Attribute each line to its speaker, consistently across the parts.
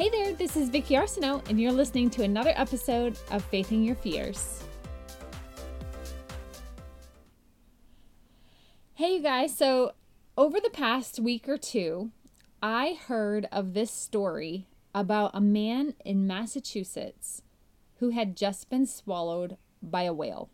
Speaker 1: Hey there, this is Vicky Arsenault, and you're listening to another episode of Facing Your Fears. Hey, you guys. So, over the past week or two, I heard of this story about a man in Massachusetts who had just been swallowed by a whale.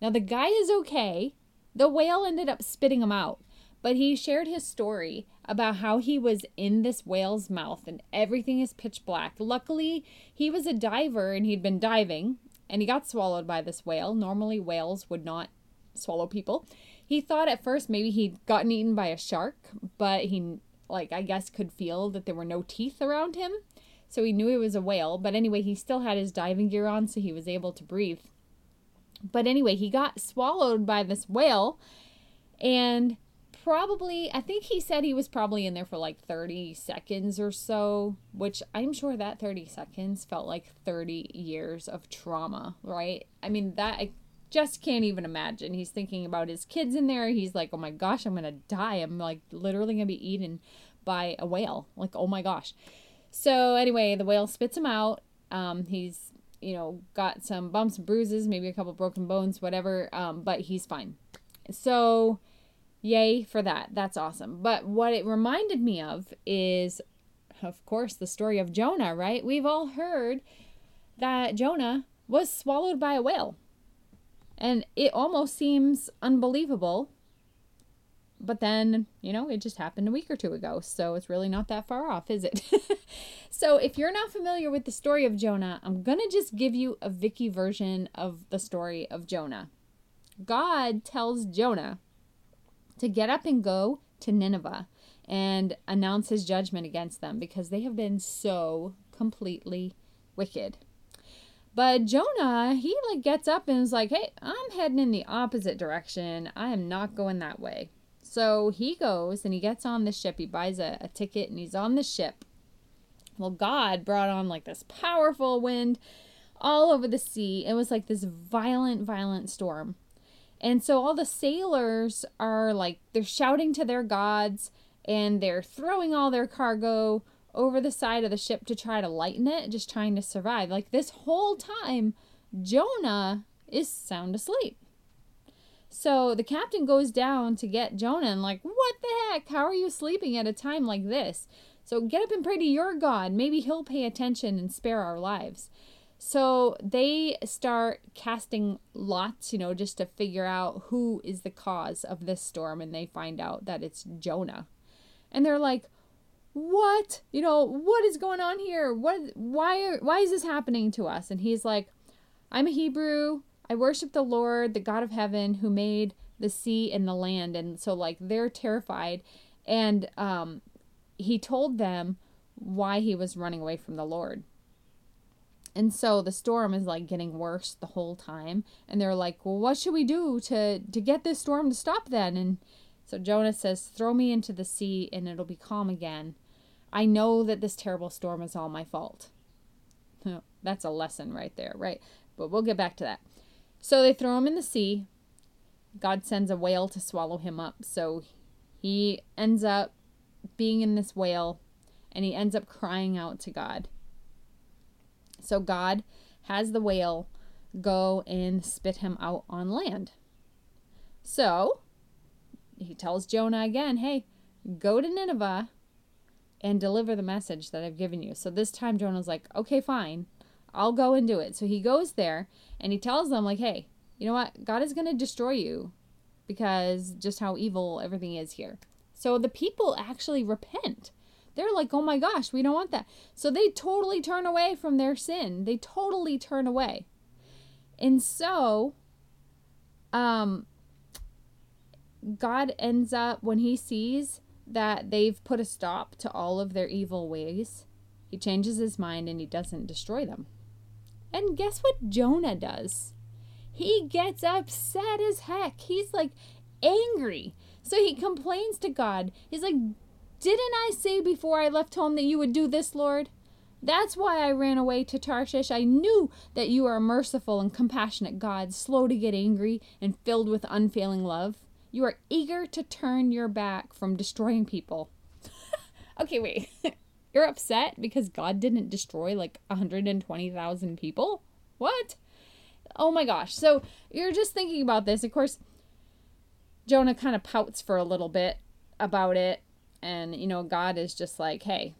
Speaker 1: Now, the guy is okay. The whale ended up spitting him out, but he shared his story about how he was in this whale's mouth and everything is pitch black. Luckily, he was a diver and he'd been diving and he got swallowed by this whale. Normally, whales would not swallow people. He thought at first maybe he'd gotten eaten by a shark, but he, like, I guess could feel that there were no teeth around him. So he knew it was a whale. But anyway, he still had his diving gear on, so he was able to breathe. But anyway, he got swallowed by this whale and probably I think he said he was probably in there for like 30 seconds or so, which I'm sure that 30 seconds felt like 30 years of trauma, right? I mean, that I just can't even imagine. He's thinking about his kids in there. He's like, "Oh my gosh, I'm going to die. I'm like literally going to be eaten by a whale." Like, "Oh my gosh." So, anyway, the whale spits him out. Um, he's you know, got some bumps and bruises, maybe a couple broken bones, whatever, um, but he's fine. So, Yay for that. That's awesome. But what it reminded me of is, of course, the story of Jonah, right? We've all heard that Jonah was swallowed by a whale. And it almost seems unbelievable. But then, you know, it just happened a week or two ago. So it's really not that far off, is it? so if you're not familiar with the story of Jonah, I'm going to just give you a Vicky version of the story of Jonah. God tells Jonah to get up and go to Nineveh and announce his judgment against them because they have been so completely wicked. But Jonah, he like gets up and is like, "Hey, I'm heading in the opposite direction. I am not going that way." So he goes and he gets on the ship. He buys a, a ticket and he's on the ship. Well, God brought on like this powerful wind all over the sea. It was like this violent, violent storm. And so all the sailors are like, they're shouting to their gods and they're throwing all their cargo over the side of the ship to try to lighten it, just trying to survive. Like this whole time, Jonah is sound asleep. So the captain goes down to get Jonah and, like, what the heck? How are you sleeping at a time like this? So get up and pray to your God. Maybe he'll pay attention and spare our lives. So they start casting lots, you know, just to figure out who is the cause of this storm. And they find out that it's Jonah. And they're like, what? You know, what is going on here? What, why, why is this happening to us? And he's like, I'm a Hebrew. I worship the Lord, the God of heaven, who made the sea and the land. And so, like, they're terrified. And um, he told them why he was running away from the Lord. And so the storm is like getting worse the whole time. And they're like, well, what should we do to, to get this storm to stop then? And so Jonah says, throw me into the sea and it'll be calm again. I know that this terrible storm is all my fault. That's a lesson right there, right? But we'll get back to that. So they throw him in the sea. God sends a whale to swallow him up. So he ends up being in this whale and he ends up crying out to God. So God has the whale go and spit him out on land. So he tells Jonah again, hey, go to Nineveh and deliver the message that I've given you. So this time Jonah's like, okay, fine. I'll go and do it. So he goes there and he tells them, like, hey, you know what? God is going to destroy you because just how evil everything is here. So the people actually repent. They're like, oh my gosh, we don't want that. So they totally turn away from their sin. They totally turn away. And so, um, God ends up, when he sees that they've put a stop to all of their evil ways, he changes his mind and he doesn't destroy them. And guess what Jonah does? He gets upset as heck. He's like angry. So he complains to God. He's like, didn't I say before I left home that you would do this, Lord? That's why I ran away to Tarshish. I knew that you are a merciful and compassionate God, slow to get angry and filled with unfailing love. You are eager to turn your back from destroying people. okay, wait. You're upset because God didn't destroy like 120,000 people? What? Oh my gosh. So you're just thinking about this. Of course, Jonah kind of pouts for a little bit about it. And, you know, God is just like, hey,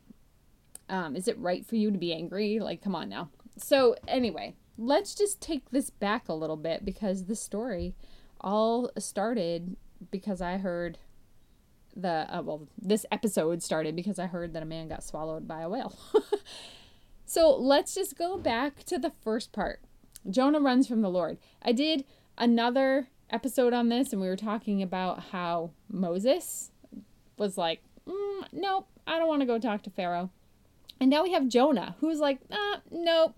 Speaker 1: um, is it right for you to be angry? Like, come on now. So, anyway, let's just take this back a little bit because the story all started because I heard the, uh, well, this episode started because I heard that a man got swallowed by a whale. so, let's just go back to the first part. Jonah runs from the Lord. I did another episode on this and we were talking about how Moses was like, mm, nope, I don't want to go talk to Pharaoh. And now we have Jonah, who's like, ah, nope,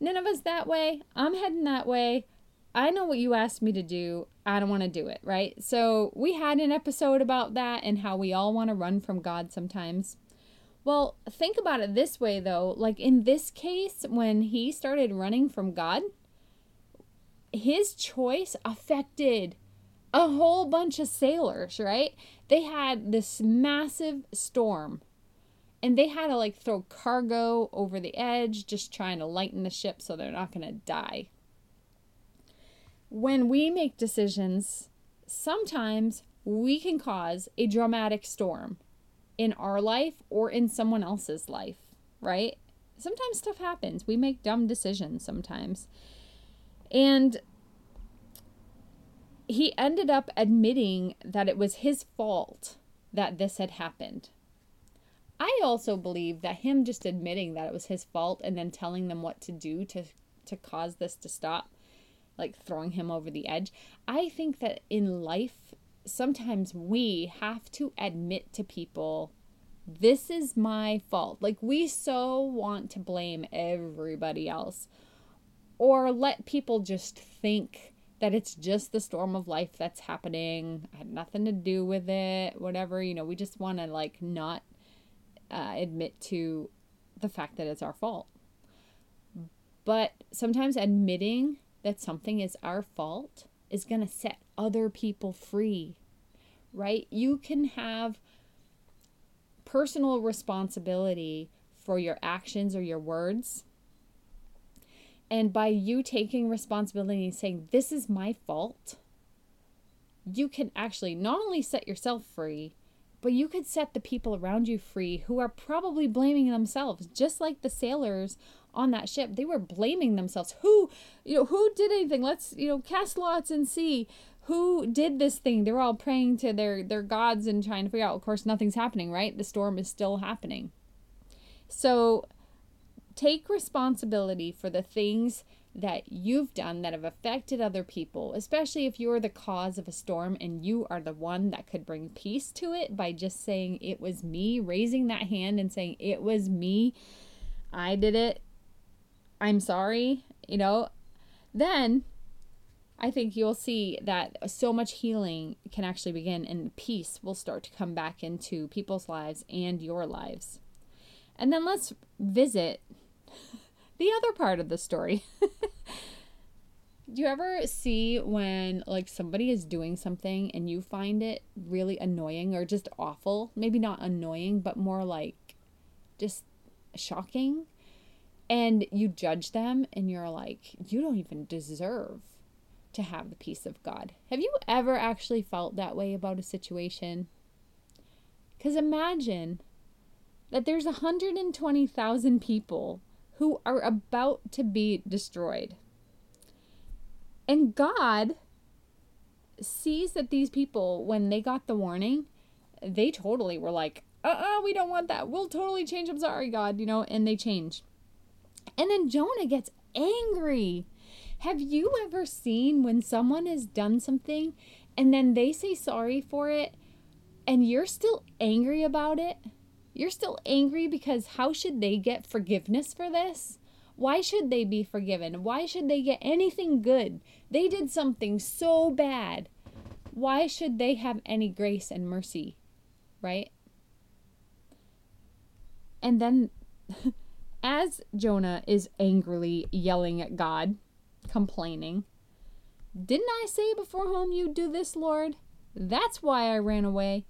Speaker 1: Nineveh's that way. I'm heading that way. I know what you asked me to do. I don't want to do it, right? So we had an episode about that and how we all want to run from God sometimes. Well, think about it this way, though. Like in this case, when he started running from God, his choice affected a whole bunch of sailors, right? They had this massive storm and they had to like throw cargo over the edge, just trying to lighten the ship so they're not going to die. When we make decisions, sometimes we can cause a dramatic storm in our life or in someone else's life, right? Sometimes stuff happens. We make dumb decisions sometimes. And he ended up admitting that it was his fault that this had happened. I also believe that him just admitting that it was his fault and then telling them what to do to to cause this to stop, like throwing him over the edge. I think that in life sometimes we have to admit to people this is my fault. Like we so want to blame everybody else or let people just think that it's just the storm of life that's happening. I had nothing to do with it, whatever. You know, we just want to like not uh, admit to the fact that it's our fault. But sometimes admitting that something is our fault is going to set other people free, right? You can have personal responsibility for your actions or your words. And by you taking responsibility and saying, This is my fault, you can actually not only set yourself free, but you could set the people around you free who are probably blaming themselves, just like the sailors on that ship. They were blaming themselves. Who, you know, who did anything? Let's, you know, cast lots and see who did this thing. They're all praying to their their gods and trying to figure out. Of course, nothing's happening, right? The storm is still happening. So, take responsibility for the things that you've done that have affected other people, especially if you're the cause of a storm and you are the one that could bring peace to it by just saying, It was me, raising that hand and saying, It was me, I did it, I'm sorry, you know, then I think you'll see that so much healing can actually begin and peace will start to come back into people's lives and your lives. And then let's visit the other part of the story. Do you ever see when like somebody is doing something and you find it really annoying or just awful? Maybe not annoying, but more like just shocking. And you judge them and you're like, you don't even deserve to have the peace of God. Have you ever actually felt that way about a situation? Because imagine that there's 120,000 people who are about to be destroyed. And God sees that these people, when they got the warning, they totally were like, uh uh-uh, uh we don't want that. We'll totally change. I'm sorry, God, you know, and they change. And then Jonah gets angry. Have you ever seen when someone has done something and then they say sorry for it and you're still angry about it? You're still angry because how should they get forgiveness for this? Why should they be forgiven? Why should they get anything good? They did something so bad. Why should they have any grace and mercy? Right? And then, as Jonah is angrily yelling at God, complaining, Didn't I say before whom you'd do this, Lord? That's why I ran away.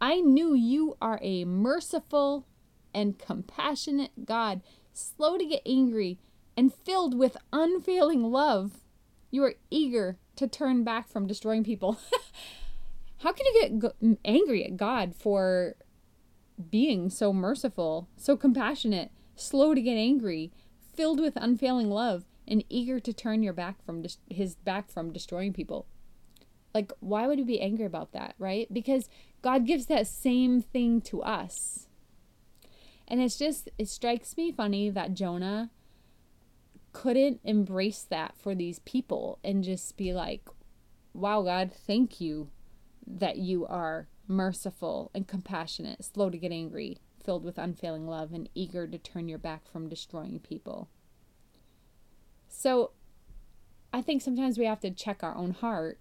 Speaker 1: I knew you are a merciful and compassionate God, slow to get angry, and filled with unfailing love. You are eager to turn back from destroying people. How can you get angry at God for being so merciful, so compassionate, slow to get angry, filled with unfailing love, and eager to turn your back from his back from destroying people? Like why would you be angry about that, right? Because God gives that same thing to us. And it's just it strikes me funny that Jonah couldn't embrace that for these people and just be like, wow, God, thank you that you are merciful and compassionate, slow to get angry, filled with unfailing love, and eager to turn your back from destroying people. So I think sometimes we have to check our own heart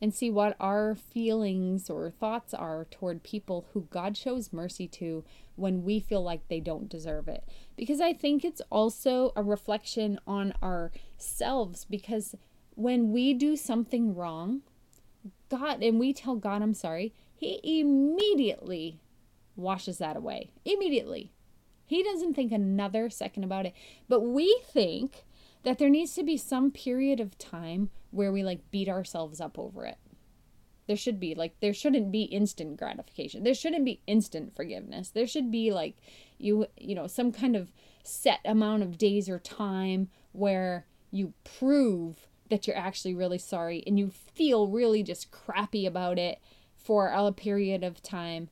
Speaker 1: and see what our feelings or thoughts are toward people who God shows mercy to when we feel like they don't deserve it. Because I think it's also a reflection on ourselves because when we do something wrong, God, and we tell God, I'm sorry, He immediately washes that away. Immediately. He doesn't think another second about it. But we think that there needs to be some period of time where we like beat ourselves up over it. There should be like there shouldn't be instant gratification. There shouldn't be instant forgiveness. There should be like you you know some kind of set amount of days or time where you prove that you're actually really sorry and you feel really just crappy about it for a period of time.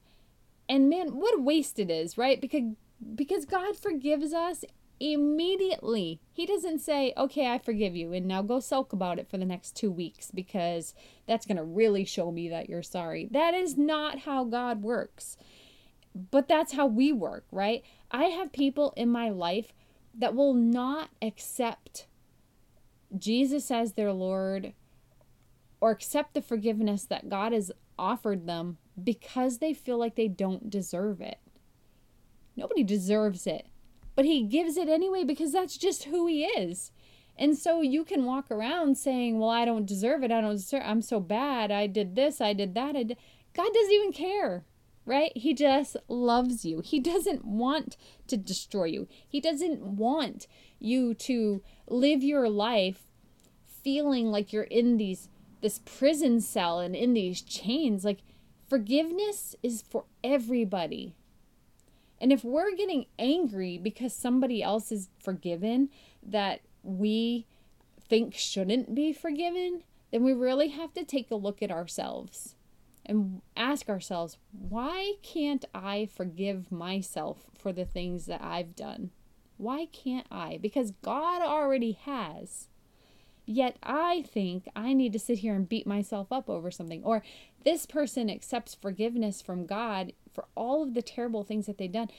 Speaker 1: And man, what a waste it is, right? Because because God forgives us immediately. He doesn't say, "Okay, I forgive you and now go sulk about it for the next 2 weeks because that's going to really show me that you're sorry." That is not how God works. But that's how we work, right? I have people in my life that will not accept Jesus as their Lord or accept the forgiveness that God has offered them because they feel like they don't deserve it. Nobody deserves it, but He gives it anyway because that's just who He is. And so you can walk around saying, Well, I don't deserve it. I don't deserve I'm so bad. I did this. I did that. I did. God doesn't even care, right? He just loves you. He doesn't want to destroy you. He doesn't want you to live your life feeling like you're in these this prison cell and in these chains like forgiveness is for everybody and if we're getting angry because somebody else is forgiven that we think shouldn't be forgiven then we really have to take a look at ourselves and ask ourselves why can't i forgive myself for the things that i've done why can't I? Because God already has. Yet I think I need to sit here and beat myself up over something. Or this person accepts forgiveness from God for all of the terrible things that they've done.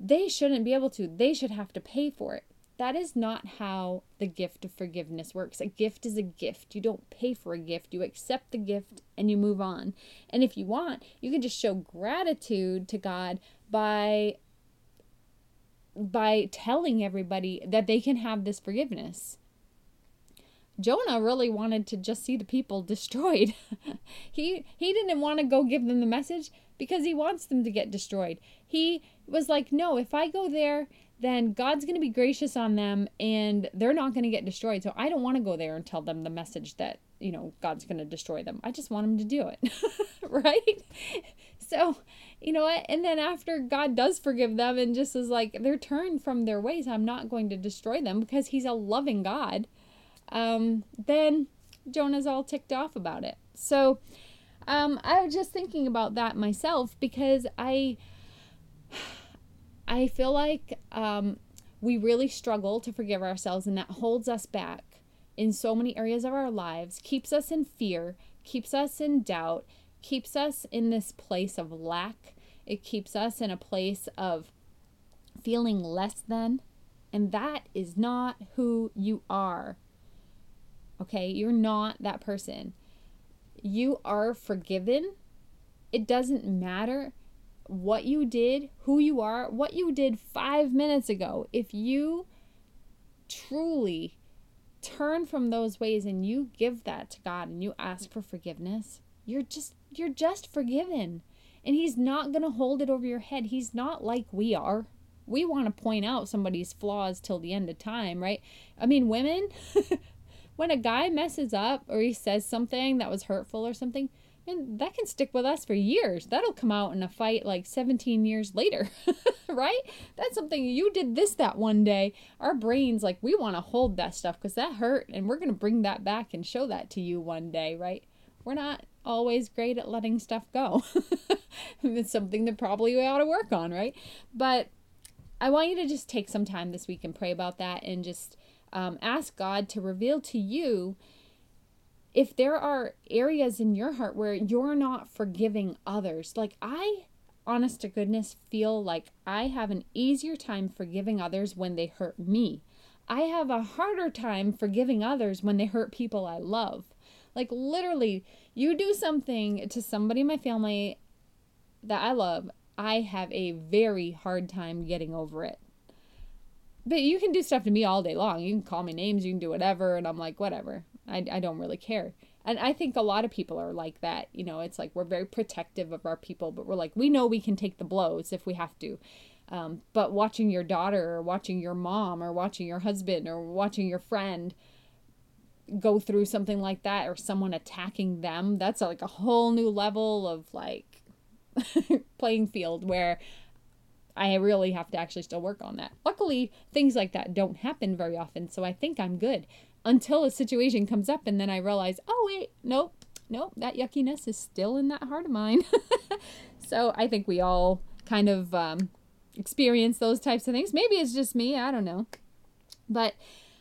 Speaker 1: They shouldn't be able to, they should have to pay for it. That is not how the gift of forgiveness works. A gift is a gift. You don't pay for a gift, you accept the gift and you move on. And if you want, you can just show gratitude to God by by telling everybody that they can have this forgiveness. Jonah really wanted to just see the people destroyed. he he didn't want to go give them the message because he wants them to get destroyed. He was like, "No, if I go there, then God's going to be gracious on them and they're not going to get destroyed. So I don't want to go there and tell them the message that, you know, God's going to destroy them. I just want them to do it." right? So you know what? And then after God does forgive them and just is like, they're turned from their ways, I'm not going to destroy them because he's a loving God, um, then Jonah's all ticked off about it. So um, I was just thinking about that myself because I. I feel like um, we really struggle to forgive ourselves, and that holds us back in so many areas of our lives, keeps us in fear, keeps us in doubt, keeps us in this place of lack. It keeps us in a place of feeling less than. And that is not who you are. Okay? You're not that person. You are forgiven. It doesn't matter what you did, who you are, what you did five minutes ago. If you truly turn from those ways and you give that to God and you ask for forgiveness, you're just you're just forgiven. And He's not going to hold it over your head. He's not like we are. We want to point out somebody's flaws till the end of time, right? I mean, women, when a guy messes up or he says something that was hurtful or something, and that can stick with us for years. That'll come out in a fight like 17 years later, right? That's something you did this that one day. Our brains, like, we want to hold that stuff because that hurt and we're going to bring that back and show that to you one day, right? We're not always great at letting stuff go. it's something that probably we ought to work on, right? But I want you to just take some time this week and pray about that and just um, ask God to reveal to you if there are areas in your heart where you're not forgiving others, like I, honest to goodness, feel like I have an easier time forgiving others when they hurt me. I have a harder time forgiving others when they hurt people I love. Like, literally, you do something to somebody in my family that I love, I have a very hard time getting over it. But you can do stuff to me all day long. You can call me names, you can do whatever, and I'm like, whatever. I, I don't really care. And I think a lot of people are like that. You know, it's like we're very protective of our people, but we're like, we know we can take the blows if we have to. Um, but watching your daughter or watching your mom or watching your husband or watching your friend go through something like that or someone attacking them, that's like a whole new level of like playing field where I really have to actually still work on that. Luckily, things like that don't happen very often, so I think I'm good until a situation comes up and then I realize, oh, wait, nope, nope, that yuckiness is still in that heart of mine. so I think we all kind of um, experience those types of things. Maybe it's just me, I don't know. But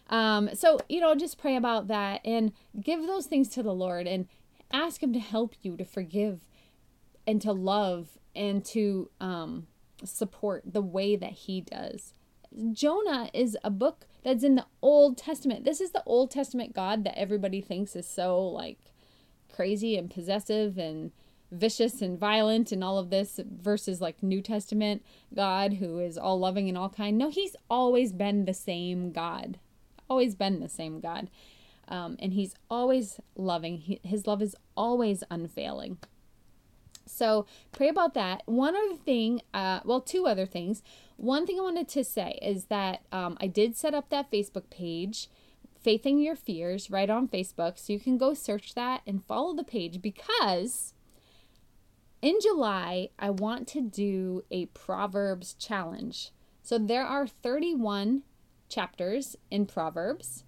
Speaker 1: um, so, you know, just pray about that and give those things to the Lord and ask Him to help you to forgive and to love and to um, support the way that He does. Jonah is a book that's in the Old Testament. This is the Old Testament God that everybody thinks is so like crazy and possessive and vicious and violent and all of this versus like New Testament God who is all loving and all kind. No, he's always been the same God. Always been the same God. Um, and he's always loving. He, his love is always unfailing. So pray about that. One other thing, uh, well, two other things. One thing I wanted to say is that um, I did set up that Facebook page, Faithing Your Fears, right on Facebook. So you can go search that and follow the page because in July, I want to do a Proverbs challenge. So there are 31 chapters in Proverbs,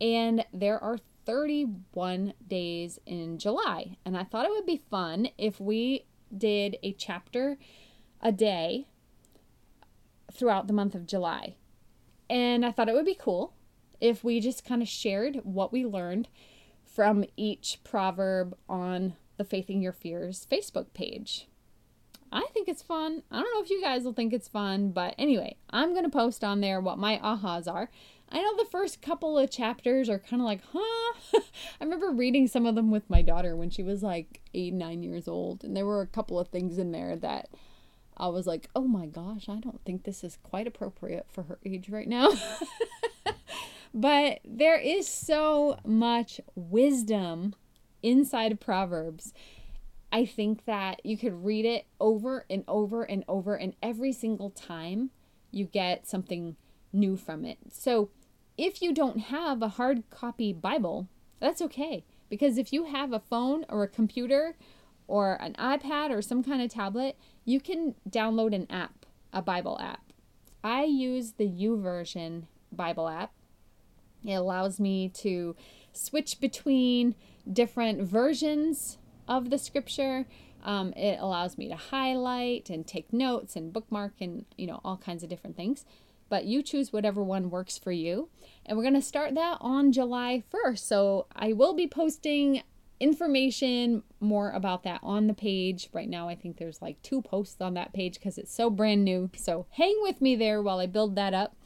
Speaker 1: and there are 31 days in July. And I thought it would be fun if we did a chapter a day throughout the month of July. And I thought it would be cool if we just kind of shared what we learned from each proverb on the Faith in Your Fears Facebook page. I think it's fun. I don't know if you guys will think it's fun, but anyway, I'm going to post on there what my ahas are. I know the first couple of chapters are kind of like, huh? I remember reading some of them with my daughter when she was like eight, nine years old, and there were a couple of things in there that I was like, oh my gosh, I don't think this is quite appropriate for her age right now. but there is so much wisdom inside of Proverbs. I think that you could read it over and over and over, and every single time you get something new from it. So if you don't have a hard copy Bible, that's okay. Because if you have a phone or a computer or an iPad or some kind of tablet, you can download an app, a Bible app. I use the YouVersion Bible app. It allows me to switch between different versions of the scripture. Um, it allows me to highlight and take notes and bookmark and you know all kinds of different things but you choose whatever one works for you. And we're going to start that on July 1st. So I will be posting information more about that on the page. Right now, I think there's like two posts on that page because it's so brand new. So hang with me there while I build that up.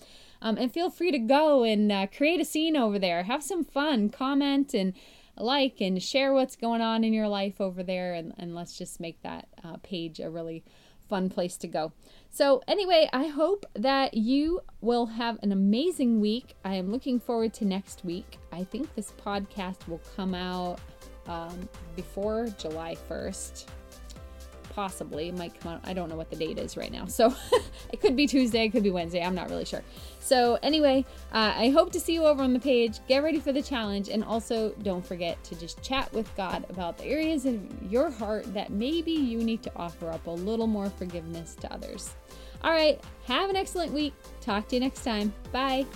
Speaker 1: Um, and feel free to go and uh, create a scene over there. Have some fun, comment and like and share what's going on in your life over there. And, and let's just make that uh, page a really fun place to go. So, anyway, I hope that you will have an amazing week. I am looking forward to next week. I think this podcast will come out um, before July 1st. Possibly. It might come out. I don't know what the date is right now. So it could be Tuesday, it could be Wednesday. I'm not really sure. So, anyway, uh, I hope to see you over on the page. Get ready for the challenge. And also, don't forget to just chat with God about the areas of your heart that maybe you need to offer up a little more forgiveness to others. All right, have an excellent week. Talk to you next time. Bye.